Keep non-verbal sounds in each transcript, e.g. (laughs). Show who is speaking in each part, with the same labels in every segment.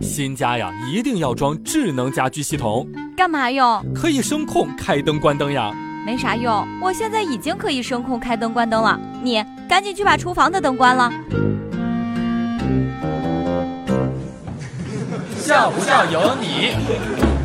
Speaker 1: 新家呀一定要装智能家居系统，
Speaker 2: 干嘛用？
Speaker 1: 可以声控开灯关灯呀。
Speaker 2: 没啥用，我现在已经可以声控开灯关灯了。你赶紧去把厨房的灯关了。
Speaker 1: 笑不笑由你。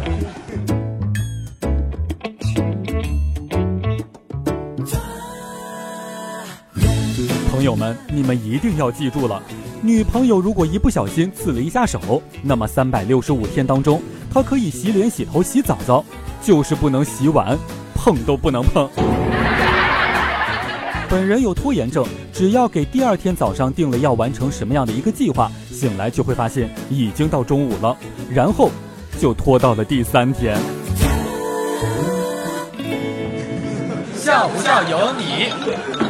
Speaker 1: 朋友们，你们一定要记住了，女朋友如果一不小心刺了一下手，那么三百六十五天当中，她可以洗脸、洗头、洗澡澡，就是不能洗碗，碰都不能碰。(laughs) 本人有拖延症，只要给第二天早上定了要完成什么样的一个计划，醒来就会发现已经到中午了，然后就拖到了第三天。笑不笑由你。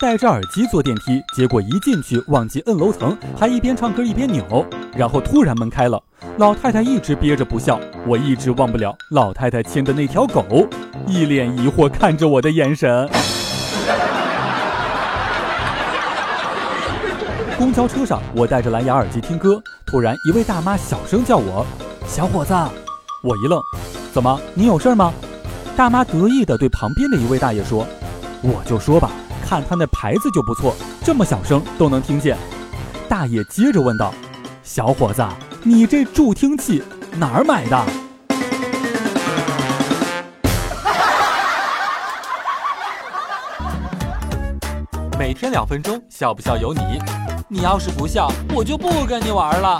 Speaker 1: 戴着耳机坐电梯，结果一进去忘记摁楼层，还一边唱歌一边扭，然后突然门开了，老太太一直憋着不笑，我一直忘不了老太太牵的那条狗，一脸疑惑看着我的眼神。公交车上，我戴着蓝牙耳机听歌，突然一位大妈小声叫我：“小伙子。”我一愣，怎么？你有事吗？大妈得意地对旁边的一位大爷说：“我就说吧。”看他那牌子就不错，这么小声都能听见。大爷接着问道：“小伙子，你这助听器哪儿买的？” (laughs) 每天两分钟，笑不笑由你。你要是不笑，我就不跟你玩了。